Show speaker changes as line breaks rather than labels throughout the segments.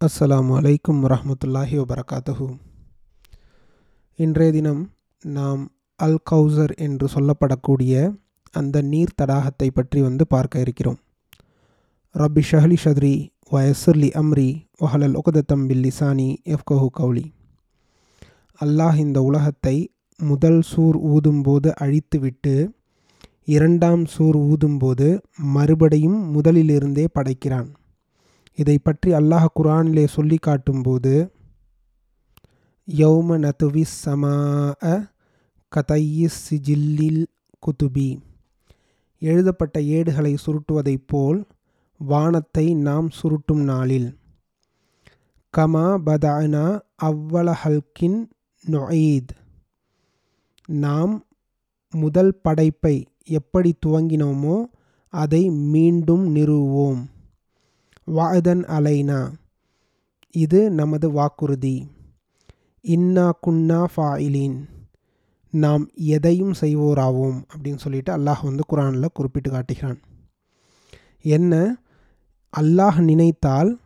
அஸ்ஸலாமு அலைக்கும் வரமத்துல்லாஹி வபரகாத்தஹூ. இன்றைய தினம் நாம் அல் கௌசர் என்று சொல்லப்படக்கூடிய அந்த நீர் தடாகத்தை பற்றி வந்து பார்க்க இருக்கிறோம். ரப்பி ஷஹலி ஷத்ரி வயசுர்லி அம்ரி வஹலல் ஒகதத்தம் பில் லிசானி எஃப்கஹு கௌலி. அல்லாஹ் இந்த உலகத்தை முதல் சூர் ஊதும்போது அழித்துவிட்டு இரண்டாம் சூர் ஊதும்போது மறுபடியும் முதலிலிருந்தே படைக்கிறான். இதை பற்றி அல்லாஹ் குரானிலே சொல்லி காட்டும்போது யௌம நதுவிஸ் சமா கதையிஸ் சிஜில்லில் குதுபி. எழுதப்பட்ட ஏடுகளை சுருட்டுவதைப் போல் வானத்தை நாம் சுருட்டும் நாளில். கமா பதானா அவ்வள ஹல்கின் நொயீத். நாம் முதல் படைப்பை எப்படி துவங்கினோமோ அதை மீண்டும் நிறுவோம் வாதன் அலைனா. இது நமது வாக்குறுதி. இன்னா குன்னா ஃபாயிலின். நாம் எதையும் செய்வோராவோம் அப்படின்னு சொல்லிட்டு அல்லாஹ் வந்து குரானில் குறிப்பிட்டு காட்டுகிறான். என்ன? அல்லாஹ் நினைத்தால்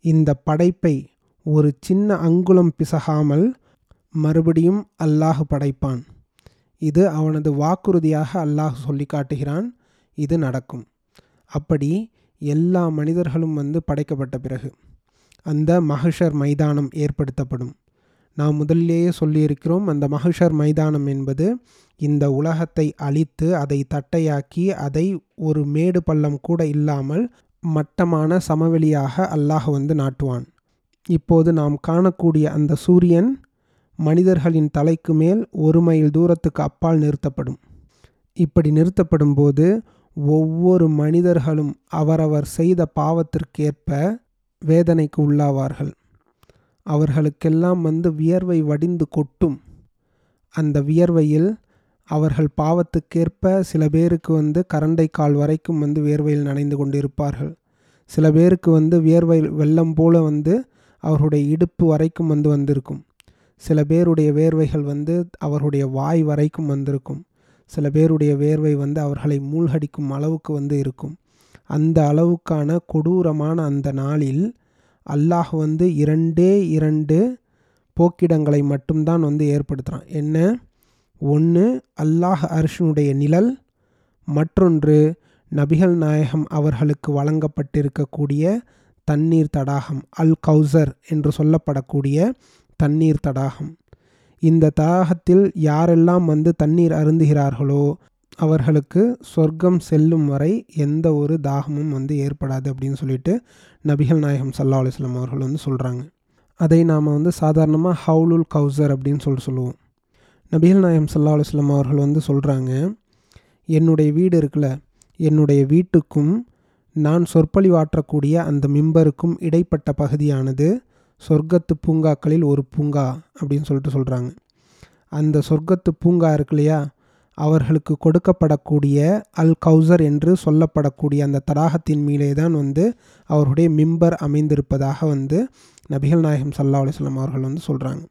இந்த படைப்பை ஒரு சின்ன அங்குலம் பிசகாமல் மறுபடியும் அல்லாஹ் படைப்பான். இது அவனது வாக்குறுதியாக அல்லாஹ் சொல்லி காட்டுகிறான். இது நடக்கும். அப்படி எல்லா மனிதர்களும் வந்து படைக்கப்பட்ட பிறகு அந்த மகிஷர் மைதானம் ஏற்படுத்தப்படும். நாம் முதல்லேயே சொல்லியிருக்கிறோம் அந்த மகிஷர் மைதானம் என்பது இந்த உலகத்தை அழித்து அதை தட்டையாக்கி அதை ஒரு மேடு பள்ளம் கூட இல்லாமல் மட்டமான சமவெளியாக அல்லாஹ் வந்து நாட்டுவான். இப்போது நாம் காணக்கூடிய அந்த சூரியன் மனிதர்களின் தலைக்கு மேல் ஒரு மைல் தூரத்துக்கு அப்பால் நிறுத்தப்படும். இப்படி நிறுத்தப்படும் போது ஒவ்வொரு மனிதர்களும் அவரவர் செய்த பாவத்திற்கேற்ப வேதனைக்கு உள்ளாவார்கள். அவர்களுக்கெல்லாம் வந்து வியர்வை வடிந்து கொட்டும். அந்த வியர்வையில் அவர்கள் பாவத்துக்கேற்ப சில பேருக்கு வந்து கரண்டை கால் வரைக்கும் வந்து வியர்வையில் நனைந்து கொண்டிருப்பார்கள். சில பேருக்கு வந்து வியர்வை வெள்ளம் போல வந்து அவருடைய இடுப்பு வரைக்கும் வந்து வந்திருக்கும். சில பேருடைய வேர்வைகள் வந்து அவருடைய வாய் வரைக்கும் வந்திருக்கும். சில பேருடைய வேர்வை வந்து அவர்களை மூழ்கடிக்கும் அளவுக்கு வந்து இருக்கும். அந்த அளவுக்கான கொடூரமான அந்த நாளில் அல்லாஹ் வந்து இரண்டே இரண்டு போக்கிடங்களை மட்டும்தான் வந்து ஏற்படுத்துகிறான் என்ன? ஒன்று அல்லாஹ் அர்ஷனுடைய நிழல். மற்றொன்று நபிகள் நாயகம் அவர்களுக்கு வழங்கப்பட்டிருக்கக்கூடிய தண்ணீர் தடாகம் அல் கௌசர் என்று சொல்லப்படக்கூடிய தண்ணீர் தடாகம். இந்த தாகத்தில் யாரெல்லாம் வந்து தண்ணீர் அருந்துகிறார்களோ அவர்களுக்கு சொர்க்கம் செல்லும் வரை எந்த ஒரு தாகமும் வந்து ஏற்படாது அப்படின்னு சொல்லிட்டு நபிகள் நாயகம் சல்லா அலுவலாம் அவர்கள் வந்து சொல்கிறாங்க அதை நாம் வந்து சாதாரணமாக ஹவுலுல் கவுசர் அப்படின்னு சொல்லி சொல்லுவோம். நபிகள் நாயகம் சல்லா அலுவலாம் அவர்கள் வந்து சொல்கிறாங்க என்னுடைய வீடு இருக்குல்ல என்னுடைய வீட்டுக்கும் நான் சொற்பொழிவாற்றக்கூடிய அந்த மிம்பருக்கும் இடைப்பட்ட பகுதியானது சொர்க்கத்து பூங்காக்களில் ஒரு பூங்கா அப்படின்னு சொல்லிட்டு சொல்கிறாங்க அந்த சொர்க்கத்து பூங்கா இருக்கு இல்லையா? அவர்களுக்கு கொடுக்கப்படக்கூடிய அல் கௌசர் என்று சொல்லப்படக்கூடிய அந்த தடாகத்தின் மீதே தான் வந்து அவருடைய மிம்பர் அமைந்திருப்பதாக வந்து நபிகள் நாயகம் சல்லா அலிஸ்லாம் அவர்கள் வந்து சொல்கிறாங்க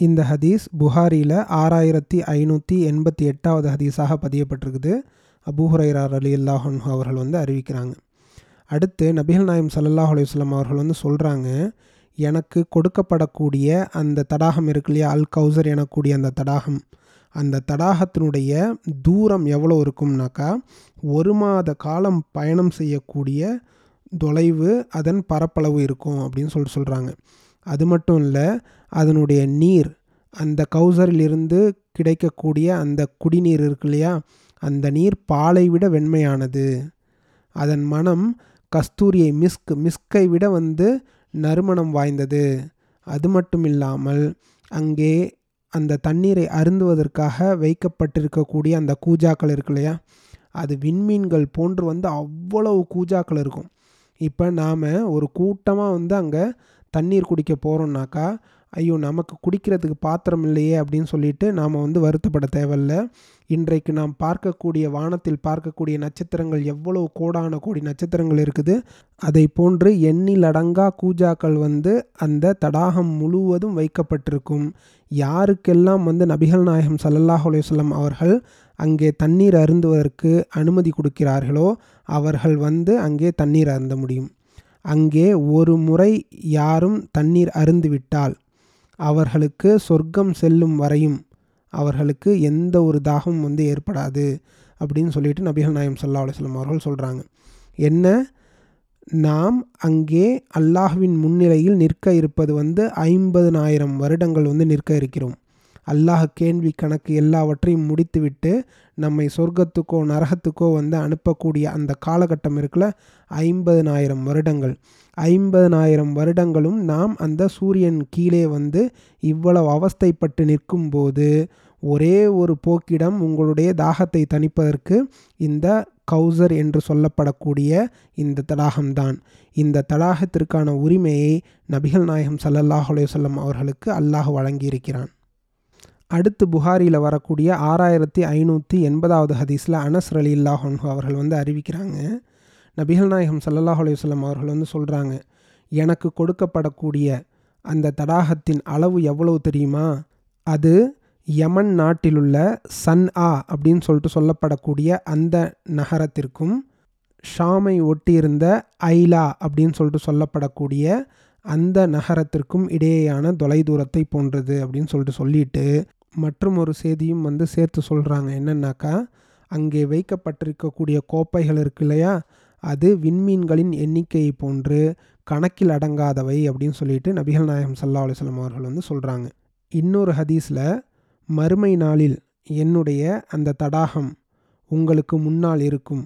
இந்த ஹதீஸ் புகாரியில் ஆறாயிரத்தி ஐநூற்றி எண்பத்தி எட்டாவது ஹதீஸாக பதியப்பட்டிருக்குது. அபூஹுரைரார் அலி அல்லாஹன் அவர்கள் வந்து அறிவிக்கிறாங்க. அடுத்து நபிகள் நாயம் சல்லாஹ் அலுவலாம் அவர்கள் வந்து சொல்கிறாங்க எனக்கு கொடுக்கப்படக்கூடிய அந்த தடாகம் இருக்கு இல்லையா? அல் கௌசர் எனக்கூடிய அந்த தடாகம். அந்த தடாகத்தினுடைய தூரம் எவ்வளோ இருக்கும்னாக்கா ஒரு மாத காலம் பயணம் செய்யக்கூடிய தொலைவு அதன் பரப்பளவு இருக்கும் அப்படின்னு சொல்லிட்டு சொல்கிறாங்க அது மட்டும் இல்லை அதனுடைய நீர் அந்த கௌசரிலிருந்து கிடைக்கக்கூடிய அந்த குடிநீர் இருக்கு இல்லையா? அந்த நீர் பாலை விட வெண்மையானது. அதன் மனம் கஸ்தூரியை மிஸ்க் மிஸ்கை விட வந்து நறுமணம் வாய்ந்தது. அது மட்டும் இல்லாமல் அங்கே அந்த தண்ணீரை அருந்துவதற்காக வைக்கப்பட்டிருக்கக்கூடிய அந்த கூஜாக்கள் இருக்கு இல்லையா? அது விண்மீன்கள் போன்று வந்து அவ்வளவு கூஜாக்கள் இருக்கும். இப்போ நாம் ஒரு கூட்டமாக வந்து அங்கே தண்ணீர் குடிக்க போகிறோம்னாக்கா ஐயோ நமக்கு குடிக்கிறதுக்கு பாத்திரம் இல்லையே அப்படின்னு சொல்லிட்டு நாம் வந்து வருத்தப்பட தேவையில்ல. இன்றைக்கு நாம் பார்க்கக்கூடிய வானத்தில் பார்க்கக்கூடிய நட்சத்திரங்கள் எவ்வளவு கோடான கோடி நட்சத்திரங்கள் இருக்குது? அதை போன்று எண்ணிலடங்கா கூஜாக்கள் வந்து அந்த தடாகம் முழுவதும் வைக்கப்பட்டிருக்கும். யாருக்கெல்லாம் வந்து நபிகள் நாயகம் சல்லல்லாஹ் அலுவலம் அவர்கள் அங்கே தண்ணீர் அருந்துவதற்கு அனுமதி கொடுக்கிறார்களோ அவர்கள் வந்து அங்கே தண்ணீர் அருந்த முடியும். அங்கே ஒரு முறை யாரும் தண்ணீர் அருந்துவிட்டால் அவர்களுக்கு சொர்க்கம் செல்லும் வரையும் அவர்களுக்கு எந்த ஒரு தாகமும் வந்து ஏற்படாது அப்படின்னு சொல்லிட்டு நபிகள் நாயம் சல்லா அலுவலம் அவர்கள் சொல்கிறாங்க என்ன? நாம் அங்கே அல்லாஹ்வின் முன்னிலையில் நிற்க இருப்பது வந்து ஐம்பதுனாயிரம் வருடங்கள் வந்து நிற்க இருக்கிறோம். அல்லாஹ் கேள்வி கணக்கு எல்லாவற்றையும் முடித்துவிட்டு நம்மை சொர்க்கத்துக்கோ நரகத்துக்கோ வந்து அனுப்பக்கூடிய அந்த காலகட்டம் இருக்குல்ல ஐம்பதுனாயிரம் வருடங்கள். ஐம்பதனாயிரம் வருடங்களும் நாம் அந்த சூரியன் கீழே வந்து இவ்வளவு அவஸ்தைப்பட்டு நிற்கும்போது ஒரே ஒரு போக்கிடம் உங்களுடைய தாகத்தை தணிப்பதற்கு இந்த கௌசர் என்று சொல்லப்படக்கூடிய இந்த தடாகம்தான். இந்த தடாகத்திற்கான உரிமையை நபிகள் நாயகம் சல்லல்லாஹ் அலையுசல்லம் அவர்களுக்கு அல்லாஹ் வழங்கியிருக்கிறான். அடுத்து புகாரியில் வரக்கூடிய ஆறாயிரத்தி ஐநூற்றி எண்பதாவது ஹதீஸில் அனஸ் அலி இல்லாஹன்ஹு அவர்கள் வந்து அறிவிக்கிறாங்க. நபிகள் நாயகம் சல்லல்லாஹ் அலையுசல்லம் அவர்கள் வந்து சொல்கிறாங்க எனக்கு கொடுக்கப்படக்கூடிய அந்த தடாகத்தின் அளவு எவ்வளவு தெரியுமா? அது யமன் நாட்டிலுள்ள சன் ஆ அப்படின்னு சொல்லிட்டு சொல்லப்படக்கூடிய அந்த நகரத்திற்கும் ஷாமை ஒட்டியிருந்த ஐலா அப்படின்னு சொல்லிட்டு சொல்லப்படக்கூடிய அந்த நகரத்திற்கும் இடையேயான தொலைதூரத்தை போன்றது அப்படின்னு சொல்லிட்டு சொல்லிட்டு மற்றும் ஒரு செய்தியும் வந்து சேர்த்து சொல்கிறாங்க என்னன்னாக்கா அங்கே வைக்கப்பட்டிருக்கக்கூடிய கோப்பைகள் இருக்கு இல்லையா? அது விண்மீன்களின் எண்ணிக்கையை போன்று கணக்கில் அடங்காதவை அப்படின்னு சொல்லிட்டு நபிகள் நாயகம் சல்லா அலுவலம் அவர்கள் வந்து சொல்கிறாங்க இன்னொரு ஹதீஸில் மறுமை நாளில் என்னுடைய அந்த தடாகம் உங்களுக்கு முன்னால் இருக்கும்.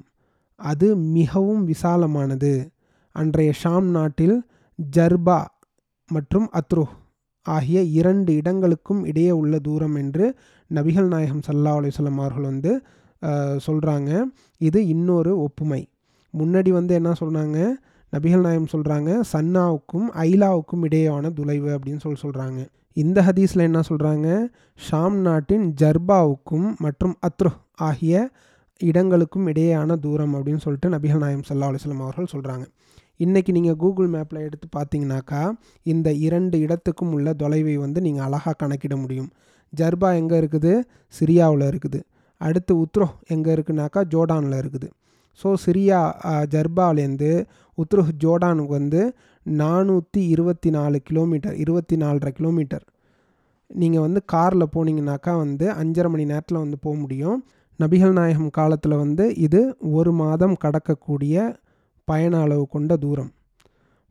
அது மிகவும் விசாலமானது. அன்றைய ஷாம் நாட்டில் ஜர்பா மற்றும் அத்ருஹ் ஆகிய இரண்டு இடங்களுக்கும் இடையே உள்ள தூரம் என்று நபிகள் நாயகம் சல்லா அலுவலம் அவர்கள் வந்து சொல்கிறாங்க இது இன்னொரு ஒப்புமை. முன்னாடி வந்து என்ன சொல்கிறாங்க நபிகள் நாயம் சொல்கிறாங்க சன்னாவுக்கும் ஐலாவுக்கும் இடையேயான துளைவு அப்படின்னு சொல்லி சொல்கிறாங்க இந்த ஹதீஸில் என்ன சொல்கிறாங்க ஷாம் நாட்டின் ஜர்பாவுக்கும் மற்றும் அத்ரு ஆகிய இடங்களுக்கும் இடையேயான தூரம் அப்படின்னு சொல்லிட்டு நபிகள் நாயம் சல்லா அலுவலம் அவர்கள் சொல்கிறாங்க இன்றைக்கி நீங்கள் கூகுள் மேப்பில் எடுத்து பார்த்தீங்கன்னாக்கா இந்த இரண்டு இடத்துக்கும் உள்ள தொலைவை வந்து நீங்கள் அழகாக கணக்கிட முடியும். ஜர்பா எங்கே இருக்குது? சிரியாவில் இருக்குது. அடுத்து உத்ரோ எங்கே இருக்குனாக்கா ஜோர்டானில் இருக்குது. ஸோ சிரியா ஜர்பாலேருந்து உத்ருஹ் ஜோர்டானுக்கு வந்து நானூற்றி இருபத்தி நாலு கிலோமீட்டர் இருபத்தி நாலரை கிலோமீட்டர். நீங்கள் வந்து காரில் போனீங்கனாக்கா வந்து அஞ்சரை மணி நேரத்தில் வந்து போக முடியும். நபிகள் நாயகம் காலத்தில் வந்து இது ஒரு மாதம் கடக்கக்கூடிய பயண அளவு கொண்ட தூரம்.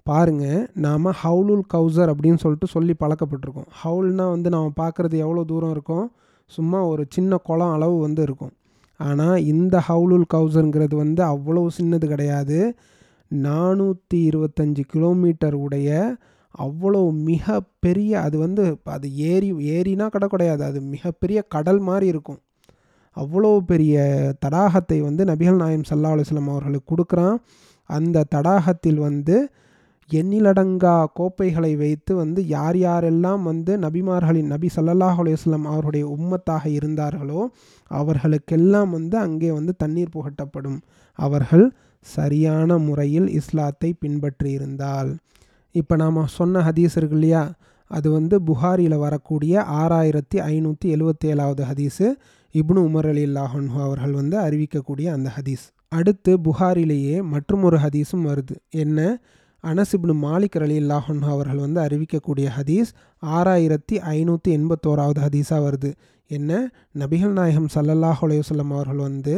பாருங்கள் நாம் ஹவுலுல் கவுசர் அப்படின்னு சொல்லிட்டு சொல்லி பழக்கப்பட்டிருக்கோம். ஹவுல்னால் வந்து நாம் பார்க்குறது எவ்வளோ தூரம் இருக்கும்? சும்மா ஒரு சின்ன குளம் அளவு வந்து இருக்கும். ஆனால் இந்த ஹவுலுல் கௌசருங்கிறது வந்து அவ்வளோ சின்னது கிடையாது. நானூற்றி இருபத்தஞ்சி கிலோமீட்டர் உடைய அவ்வளோ மிக பெரிய அது வந்து அது ஏரி ஏரினா கடை கிடையாது. அது மிகப்பெரிய கடல் மாதிரி இருக்கும். அவ்வளோ பெரிய தடாகத்தை வந்து நபிகள் நாயம் சல்லா அலுவலம் அவர்களுக்கு கொடுக்குறான். அந்த தடாகத்தில் வந்து எண்ணிலடங்கா கோப்பைகளை வைத்து வந்து யார் யாரெல்லாம் வந்து நபிமார்களின் நபி சல்லாஹ் அலையம் அவருடைய உம்மத்தாக இருந்தார்களோ அவர்களுக்கெல்லாம் வந்து அங்கே வந்து தண்ணீர் புகட்டப்படும். அவர்கள் சரியான முறையில் இஸ்லாத்தை பின்பற்றியிருந்தால். இப்போ நாம் சொன்ன ஹதீஸ் இருக்கு இல்லையா? அது வந்து புகாரியில் வரக்கூடிய ஆறாயிரத்தி ஐநூற்றி எழுவத்தி ஏழாவது ஹதீஸு இப்னு உமர் அலி அல்லாஹன்ஹு அவர்கள் வந்து அறிவிக்கக்கூடிய அந்த ஹதீஸ். அடுத்து புகாரிலேயே மற்றும் ஒரு ஹதீஸும் வருது. என்ன? அனசிப்னு மாலிக் அலி இல்லாஹன் அவர்கள் வந்து அறிவிக்கக்கூடிய ஹதீஸ் ஆறாயிரத்தி ஐநூற்றி எண்பத்தோராவது ஹதீஸாக வருது. என்ன? நபிகள் நாயகம் சல்லல்லாஹ் அலையுசல்லம் அவர்கள் வந்து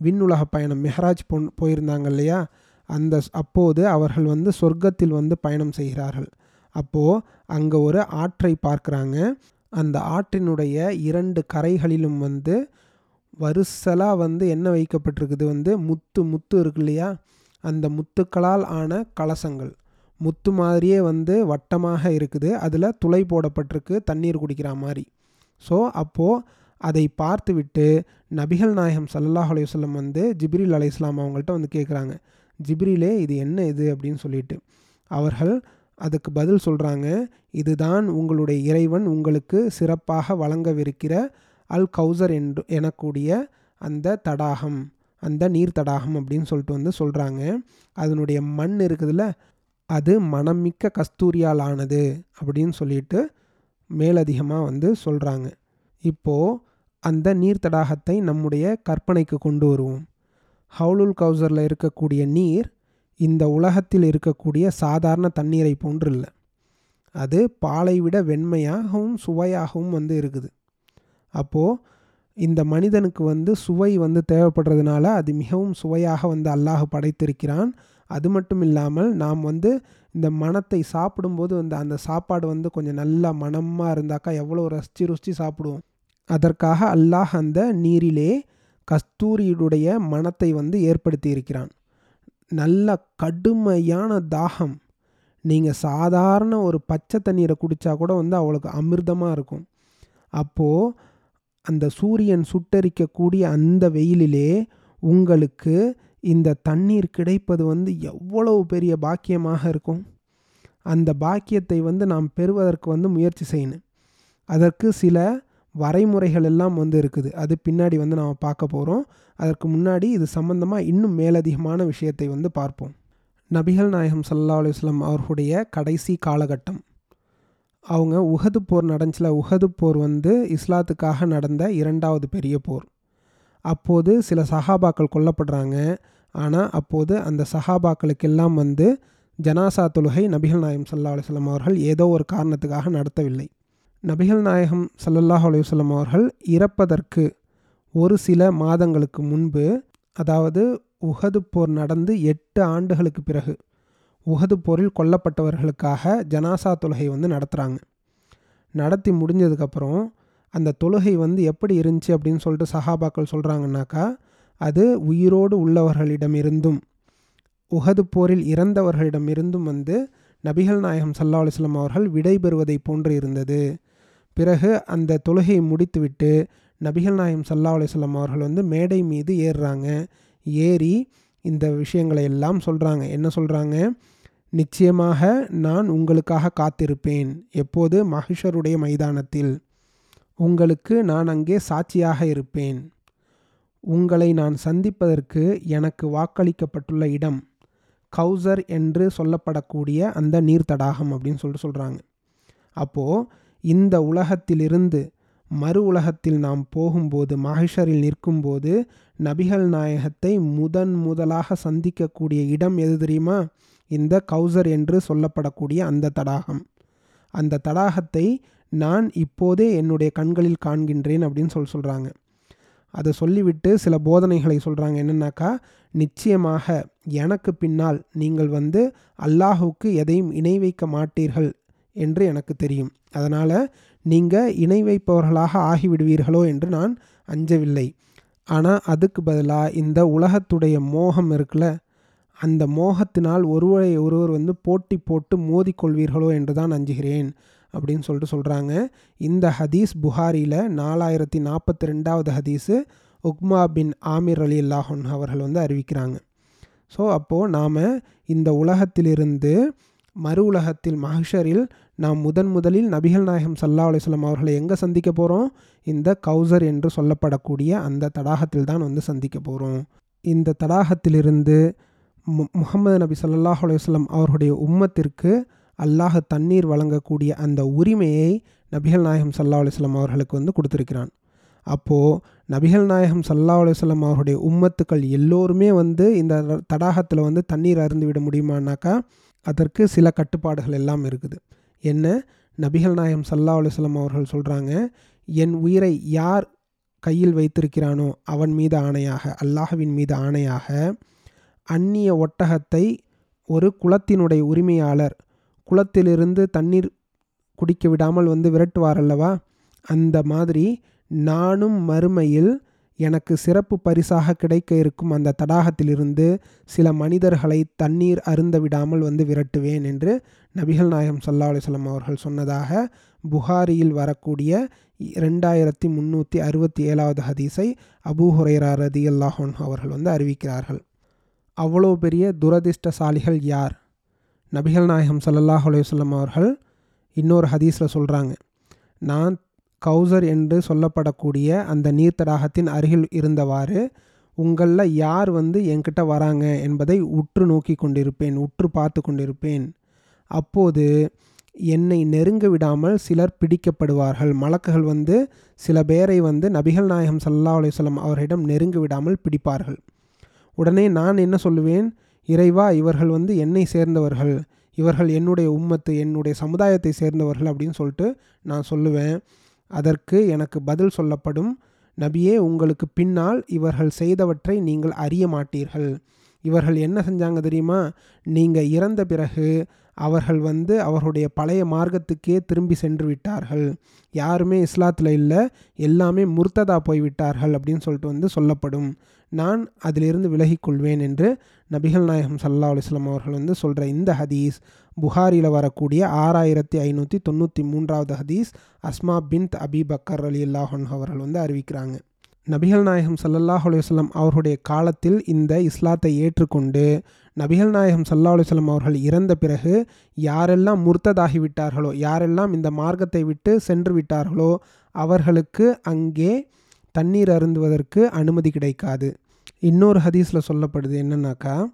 விண்ணுலக பயணம் மெஹராஜ் பொன் போயிருந்தாங்க இல்லையா? அந்த அப்போது அவர்கள் வந்து சொர்க்கத்தில் வந்து பயணம் செய்கிறார்கள். அப்போது அங்கே ஒரு ஆற்றை பார்க்குறாங்க. அந்த ஆற்றினுடைய இரண்டு கரைகளிலும் வந்து வரிசலாக வந்து என்ன வைக்கப்பட்டிருக்குது? வந்து முத்து முத்து இருக்கு இல்லையா? அந்த முத்துக்களால் ஆன கலசங்கள். முத்து மாதிரியே வந்து வட்டமாக இருக்குது. அதில் துளை போடப்பட்டிருக்கு தண்ணீர் குடிக்கிற மாதிரி. ஸோ அப்போது அதை பார்த்துவிட்டு நபிகள் நாயகம் சல்லாஹ் அலையுசல்லம் வந்து ஜிப்ரில் அலை இஸ்லாம் அவங்கள்ட்ட வந்து கேட்குறாங்க ஜிப்ரிலே இது என்ன இது? அப்படின்னு சொல்லிட்டு. அவர்கள் அதுக்கு பதில் சொல்கிறாங்க இதுதான் உங்களுடைய இறைவன் உங்களுக்கு சிறப்பாக வழங்கவிருக்கிற அல் கௌசர் என்று எனக்கூடிய அந்த தடாகம். அந்த நீர் தடாகம் அப்படின்னு சொல்லிட்டு வந்து சொல்கிறாங்க அதனுடைய மண் இருக்குதுல்ல அது மனமிக்க கஸ்தூரியால் ஆனது அப்படின்னு சொல்லிட்டு மேலதிகமாக வந்து சொல்கிறாங்க இப்போது அந்த நீர் தடாகத்தை நம்முடைய கற்பனைக்கு கொண்டு வருவோம். ஹவுலுல் கவுசரில் இருக்கக்கூடிய நீர் இந்த உலகத்தில் இருக்கக்கூடிய சாதாரண தண்ணீரை போன்று இல்லை அது பாலை விட வெண்மையாகவும் சுவையாகவும் வந்து இருக்குது. அப்போது இந்த மனிதனுக்கு வந்து சுவை வந்து தேவைப்படுறதுனால அது மிகவும் சுவையாக வந்து அல்லாஹ் படைத்திருக்கிறான். அது மட்டும் இல்லாமல் நாம் வந்து இந்த மனத்தை சாப்பிடும்போது வந்து அந்த சாப்பாடு வந்து கொஞ்சம் நல்லா மனமாக இருந்தாக்கா எவ்வளோ ரசித்து ருசித்து சாப்பிடுவோம். அதற்காக அல்லாஹ் அந்த நீரிலே கஸ்தூரியுடைய மனத்தை வந்து ஏற்படுத்தி இருக்கிறான் நல்ல கடுமையான தாகம். நீங்கள் சாதாரண ஒரு பச்சை தண்ணீரை குடித்தா கூட வந்து அவளுக்கு அமிர்தமாக இருக்கும். அப்போது அந்த சூரியன் சுட்டரிக்கக்கூடிய அந்த வெயிலிலே உங்களுக்கு இந்த தண்ணீர் கிடைப்பது வந்து எவ்வளவு பெரிய பாக்கியமாக இருக்கும். அந்த பாக்கியத்தை வந்து நாம் பெறுவதற்கு வந்து முயற்சி செய்யணும். அதற்கு சில வரைமுறைகள் எல்லாம் வந்து இருக்குது. அது பின்னாடி வந்து நாம் பார்க்க போகிறோம் அதற்கு முன்னாடி இது சம்பந்தமாக இன்னும் மேலதிகமான விஷயத்தை வந்து பார்ப்போம். நபிகள் நாயகம் சல்லா அலுவலம் அவர்களுடைய கடைசி காலகட்டம். அவங்க உஹது போர் நடந்துச்சுல உஹது போர் வந்து இஸ்லாத்துக்காக நடந்த இரண்டாவது பெரிய போர். அப்போது சில சஹாபாக்கள் கொல்லப்படுறாங்க. ஆனால் அப்போது அந்த சஹாபாக்களுக்கெல்லாம் வந்து ஜனாசா தொழுகை நபிகள் நாயகம் சல்லா அலுவலம் அவர்கள் ஏதோ ஒரு காரணத்துக்காக நடத்தவில்லை. நபிகள் நாயகம் சல்லல்லாஹ் அலுவலம் அவர்கள் இறப்பதற்கு ஒரு சில மாதங்களுக்கு முன்பு அதாவது உஹது போர் நடந்து எட்டு ஆண்டுகளுக்கு பிறகு உகது போரில் கொல்லப்பட்டவர்களுக்காக ஜனாசா தொழுகை வந்து நடத்துகிறாங்க நடத்தி முடிஞ்சதுக்கப்புறம் அந்த தொழுகை வந்து எப்படி இருந்துச்சு அப்படின்னு சொல்லிட்டு சஹாபாக்கள் சொல்கிறாங்கன்னாக்கா அது உயிரோடு உள்ளவர்களிடமிருந்தும் உகது போரில் இறந்தவர்களிடமிருந்தும் வந்து நபிகள் நாயகம் சல்லா அலுவலம் அவர்கள் விடைபெறுவதை போன்று இருந்தது. பிறகு அந்த தொழுகையை முடித்துவிட்டு நபிகள் நாயகம் சல்லா அலுவலம் அவர்கள் வந்து மேடை மீது ஏறுறாங்க. ஏறி இந்த விஷயங்களை எல்லாம் சொல்கிறாங்க என்ன சொல்கிறாங்க நிச்சயமாக நான் உங்களுக்காக காத்திருப்பேன். எப்போது? மகிஷருடைய மைதானத்தில். உங்களுக்கு நான் அங்கே சாட்சியாக இருப்பேன். உங்களை நான் சந்திப்பதற்கு எனக்கு வாக்களிக்கப்பட்டுள்ள இடம். கௌசர் என்று சொல்லப்படக்கூடிய அந்த நீர்த்தடாகம் அப்படின்னு சொல்லிட்டு சொல்கிறாங்க அப்போது இந்த உலகத்திலிருந்து மறு உலகத்தில் நாம் போகும்போது மகிஷரில் நிற்கும்போது நபிகள் நாயகத்தை முதன் முதலாக சந்திக்கக்கூடிய இடம் எது தெரியுமா? இந்த கௌசர் என்று சொல்லப்படக்கூடிய அந்த தடாகம். அந்த தடாகத்தை நான் இப்போதே என்னுடைய கண்களில் காண்கின்றேன் அப்படின்னு சொல்லி சொல்கிறாங்க அதை சொல்லிவிட்டு சில போதனைகளை சொல்கிறாங்க என்னென்னாக்கா நிச்சயமாக எனக்கு பின்னால் நீங்கள் வந்து அல்லாஹுக்கு எதையும் இணை வைக்க மாட்டீர்கள் என்று எனக்கு தெரியும். அதனால் நீங்கள் இணை வைப்பவர்களாக ஆகிவிடுவீர்களோ என்று நான் அஞ்சவில்லை. ஆனால் அதுக்கு பதிலாக இந்த உலகத்துடைய மோகம் இருக்குல்ல? அந்த மோகத்தினால் ஒருவரை ஒருவர் வந்து போட்டி போட்டு மோதிக்கொள்வீர்களோ என்று தான் அஞ்சுகிறேன் அப்படின்னு சொல்லிட்டு சொல்கிறாங்க இந்த ஹதீஸ் புகாரியில் நாலாயிரத்தி நாற்பத்தி ரெண்டாவது ஹதீஸு உக்மா பின் ஆமிர் அலி அல்லாஹன் அவர்கள் வந்து அறிவிக்கிறாங்க. ஸோ அப்போது நாம் இந்த உலகத்திலிருந்து மறு உலகத்தில் மஹஷரில் நாம் முதன் முதலில் நபிகள் நாயகம் சல்லா அலிஸ்லாம் அவர்களை எங்கே சந்திக்க போகிறோம் இந்த கௌசர் என்று சொல்லப்படக்கூடிய அந்த தடாகத்தில் தான் வந்து சந்திக்க போகிறோம் இந்த தடாகத்திலிருந்து மு முகமது நபி சல்லாஹ் அலுவலம் அவர்களுடைய உம்மத்திற்கு அல்லாஹ் தண்ணீர் வழங்கக்கூடிய அந்த உரிமையை நபிகள் நாயகம் சல்லா அலுவலம் அவர்களுக்கு வந்து கொடுத்துருக்கிறான். அப்போது நபிகள் நாயகம் சல்லா அலுவலம் அவருடைய உம்மத்துக்கள் எல்லோருமே வந்து இந்த தடாகத்தில் வந்து தண்ணீர் அருந்து விட முடியுமானாக்கா அதற்கு சில கட்டுப்பாடுகள் எல்லாம் இருக்குது. என்ன? நபிகள் நாயம் சல்லா அலுவலம் அவர்கள் சொல்கிறாங்க என் உயிரை யார் கையில் வைத்திருக்கிறானோ அவன் மீது ஆணையாக அல்லாஹவின் மீது ஆணையாக அந்நிய ஒட்டகத்தை ஒரு குளத்தினுடைய உரிமையாளர் குளத்திலிருந்து தண்ணீர் குடிக்க விடாமல் வந்து விரட்டுவார் அல்லவா? அந்த மாதிரி நானும் மறுமையில் எனக்கு சிறப்பு பரிசாக கிடைக்க இருக்கும் அந்த தடாகத்திலிருந்து சில மனிதர்களை தண்ணீர் அருந்த விடாமல் வந்து விரட்டுவேன் என்று நபிகள் நாயகம் சல்லா அலிஸ்லாம் அவர்கள் சொன்னதாக புகாரியில் வரக்கூடிய ரெண்டாயிரத்தி முந்நூற்றி அறுபத்தி ஏழாவது ஹதீஸை அபூ ஹுரைரா ரதி அல்லாஹோன் அவர்கள் வந்து அறிவிக்கிறார்கள். அவ்வளோ பெரிய துரதிர்ஷ்டசாலிகள் யார்? நபிகள் நாயகம் சல்லாஹ் அலுவலம் அவர்கள் இன்னொரு ஹதீஸில் சொல்கிறாங்க நான் கௌசர் என்று சொல்லப்படக்கூடிய அந்த நீர்த்தடாகத்தின் அருகில் இருந்தவாறு உங்களில் யார் வந்து என்கிட்ட வராங்க என்பதை உற்று நோக்கி கொண்டிருப்பேன் உற்று பார்த்து கொண்டிருப்பேன். அப்போது என்னை நெருங்க விடாமல் சிலர் பிடிக்கப்படுவார்கள். மலக்குகள் வந்து சில பேரை வந்து நபிகள் நாயகம் சல்லா அலுவலம் அவரிடம் நெருங்க விடாமல் பிடிப்பார்கள். உடனே நான் என்ன சொல்லுவேன்? இறைவா இவர்கள் வந்து என்னை சேர்ந்தவர்கள். இவர்கள் என்னுடைய உம்மத்து என்னுடைய சமுதாயத்தை சேர்ந்தவர்கள் அப்படின்னு சொல்லிட்டு நான் சொல்லுவேன். அதற்கு எனக்கு பதில் சொல்லப்படும். நபியே உங்களுக்கு பின்னால் இவர்கள் செய்தவற்றை நீங்கள் அறிய மாட்டீர்கள். இவர்கள் என்ன செஞ்சாங்க தெரியுமா? நீங்கள் இறந்த பிறகு அவர்கள் வந்து அவர்களுடைய பழைய மார்க்கத்துக்கே திரும்பி சென்று விட்டார்கள். யாருமே இஸ்லாத்தில் இல்லை எல்லாமே முர்த்ததா போய்விட்டார்கள் அப்படின்னு சொல்லிட்டு வந்து சொல்லப்படும். நான் அதிலிருந்து விலகிக்கொள்வேன் என்று நபிகள் நாயகம் சல்லா அலுவலாம் அவர்கள் வந்து சொல்கிற இந்த ஹதீஸ் புகாரியில் வரக்கூடிய ஆறாயிரத்தி ஐநூற்றி தொண்ணூற்றி மூன்றாவது ஹதீஸ் அஸ்மா பின்த் அபி பக்கர் அலி அல்லாஹன் அவர்கள் வந்து அறிவிக்கிறாங்க. நபிகள் நாயகம் சல்லல்லாஹ் அலுவலம் அவர்களுடைய காலத்தில் இந்த இஸ்லாத்தை ஏற்றுக்கொண்டு நபிகள் நாயகம் சல்லா அலுவலம் அவர்கள் இறந்த பிறகு யாரெல்லாம் முர்த்ததாகிவிட்டார்களோ யாரெல்லாம் இந்த மார்க்கத்தை விட்டு சென்று விட்டார்களோ அவர்களுக்கு அங்கே தண்ணீர் அருந்துவதற்கு அனுமதி கிடைக்காது. இன்னொரு ஹதீஸில் சொல்லப்படுது என்னன்னாக்கா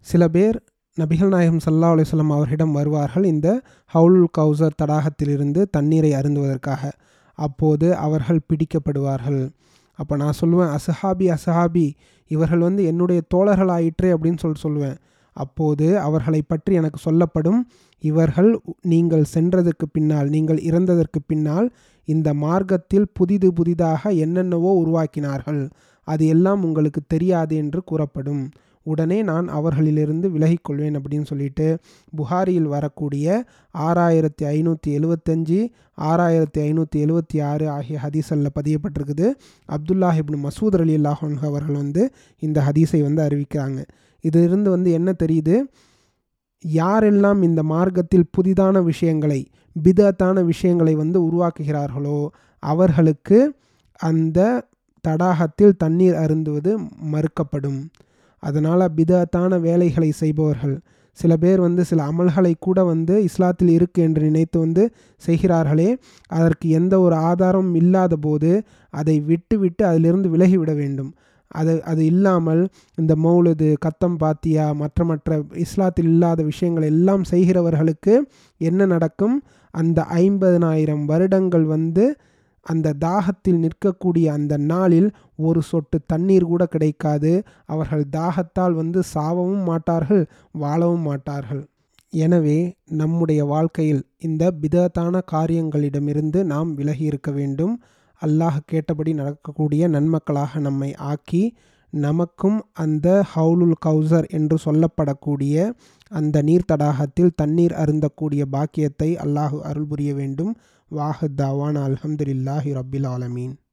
சில பேர் நபிகள் நாயகம் சல்லா அலுவலம் அவர்களிடம் வருவார்கள் இந்த ஹவுல் கௌசர் தடாகத்திலிருந்து தண்ணீரை அருந்துவதற்காக. அப்போது அவர்கள் பிடிக்கப்படுவார்கள். அப்போ நான் சொல்லுவேன் அசஹாபி அசஹாபி இவர்கள் வந்து என்னுடைய தோழர்கள் ஆயிற்று அப்படின்னு சொல்லி சொல்லுவேன். அப்போது அவர்களை பற்றி எனக்கு சொல்லப்படும் இவர்கள் நீங்கள் சென்றதற்கு பின்னால் நீங்கள் இறந்ததற்கு பின்னால் இந்த மார்க்கத்தில் புதிது புதிதாக என்னென்னவோ உருவாக்கினார்கள். அது எல்லாம் உங்களுக்கு தெரியாது என்று கூறப்படும். உடனே நான் அவர்களிலிருந்து விலகிக்கொள்வேன் அப்படின்னு சொல்லிட்டு புகாரியில் வரக்கூடிய ஆறாயிரத்தி ஐநூற்றி எழுவத்தஞ்சு ஆறாயிரத்தி ஐநூற்றி எழுவத்தி ஆறு ஆகிய ஹதீஸில் பதியப்பட்டிருக்குது. அப்துல்லாஹிப்னு மசூத் அலி அல்லாஹன் அவர்கள் வந்து இந்த ஹதீஸை வந்து அறிவிக்கிறாங்க. இதிலிருந்து வந்து என்ன தெரியுது? யாரெல்லாம் இந்த மார்க்கத்தில் புதிதான விஷயங்களை பிதத்தான விஷயங்களை வந்து உருவாக்குகிறார்களோ அவர்களுக்கு அந்த தடாகத்தில் தண்ணீர் அருந்துவது மறுக்கப்படும். அதனால் பிதத்தான வேலைகளை செய்பவர்கள். சில பேர் வந்து சில அமல்களை கூட வந்து இஸ்லாத்தில் இருக்கு என்று நினைத்து வந்து செய்கிறார்களே. அதற்கு எந்த ஒரு ஆதாரமும் இல்லாத போது அதை விட்டு விட்டு அதிலிருந்து விலகிவிட வேண்டும். அது அது இல்லாமல் இந்த மௌலுது கத்தம் பாத்தியா மற்ற மற்ற இஸ்லாத்தில் இல்லாத விஷயங்கள் எல்லாம் செய்கிறவர்களுக்கு என்ன நடக்கும்? அந்த ஐம்பதனாயிரம் வருடங்கள் வந்து அந்த தாகத்தில் நிற்கக்கூடிய அந்த நாளில் ஒரு சொட்டு தண்ணீர் கூட கிடைக்காது. அவர்கள் தாகத்தால் வந்து சாவவும் மாட்டார்கள் வாழவும் மாட்டார்கள். எனவே நம்முடைய வாழ்க்கையில் இந்த பிதத்தான காரியங்களிடமிருந்து நாம் விலகி இருக்க வேண்டும். அல்லாஹ் கேட்டபடி நடக்கக்கூடிய நன்மக்களாக நம்மை ஆக்கி நமக்கும் அந்த ஹவுலுல் கௌசர் என்று சொல்லப்படக்கூடிய அந்த நீர் தடாகத்தில் தண்ணீர் அருந்தக்கூடிய பாக்கியத்தை அல்லாஹ் அருள் புரிய வேண்டும். واحد دعوانا الحمد لله رب العالمين.